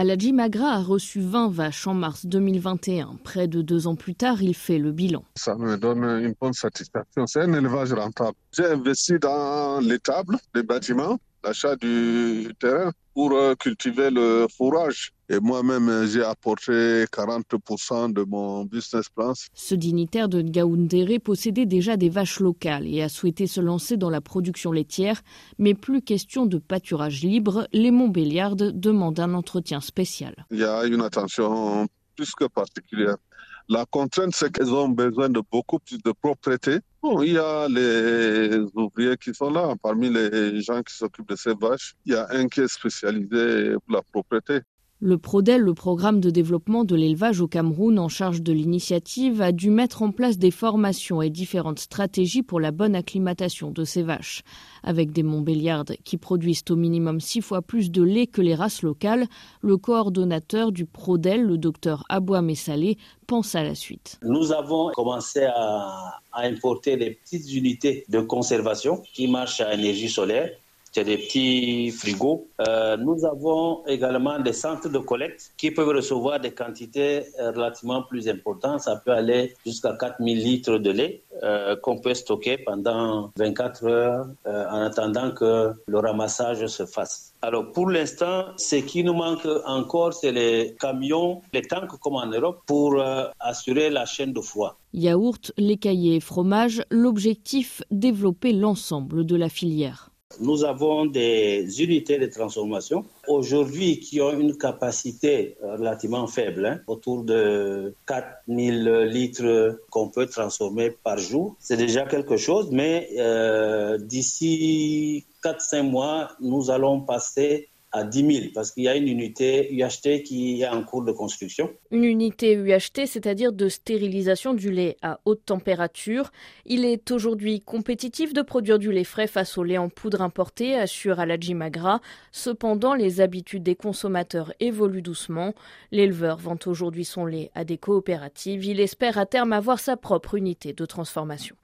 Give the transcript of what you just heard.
Aladji Magra a reçu 20 vaches en mars 2021. Près de deux ans plus tard, il fait le bilan. Ça me donne une bonne satisfaction. C'est un élevage rentable. J'ai investi dans l'étable, les bâtiments, l'achat du terrain pour euh, cultiver le fourrage. Et moi-même, j'ai apporté 40% de mon business plan. Ce dignitaire de Ngaoundéré possédait déjà des vaches locales et a souhaité se lancer dans la production laitière, mais plus question de pâturage libre. Les Montbéliardes demandent un entretien spécial. Il y a une attention plus que particulière. La contrainte, c'est qu'elles ont besoin de beaucoup plus de propreté. Il y a les ouvriers qui sont là. Parmi les gens qui s'occupent de ces vaches, il y a un qui est spécialisé pour la propreté. Le PRODEL, le programme de développement de l'élevage au Cameroun en charge de l'initiative, a dû mettre en place des formations et différentes stratégies pour la bonne acclimatation de ces vaches. Avec des Montbéliardes qui produisent au minimum six fois plus de lait que les races locales, le coordonnateur du PRODEL, le docteur Aboua Messalé, pense à la suite. Nous avons commencé à, importer des petites unités de conservation qui marchent à énergie solaire c'est des petits frigos. Euh, nous avons également des centres de collecte qui peuvent recevoir des quantités euh, relativement plus importantes. Ça peut aller jusqu'à 4000 litres de lait euh, qu'on peut stocker pendant 24 heures en attendant que le ramassage se fasse. Alors pour l'instant, ce qui nous manque encore, c'est les camions, les tanks comme en Europe pour assurer la chaîne de froid. Yaourt, lait caillé et fromage, l'objectif, développer l'ensemble de la filière. Nous avons des unités de transformation aujourd'hui qui ont une capacité relativement faible, hein, autour de 4000 litres qu'on peut transformer par jour. C'est déjà quelque chose, mais euh, d'ici 4-5 mois, nous allons passer à 10 000 parce qu'il y a une unité UHT qui est en cours de construction. Une unité UHT, c'est-à-dire de stérilisation du lait à haute température. Il est aujourd'hui compétitif de produire du lait frais face au lait en poudre importé, assure Aladji Magra. Cependant, les habitudes des consommateurs évoluent doucement. L'éleveur vend aujourd'hui son lait à des coopératives. Il espère à terme avoir sa propre unité de transformation.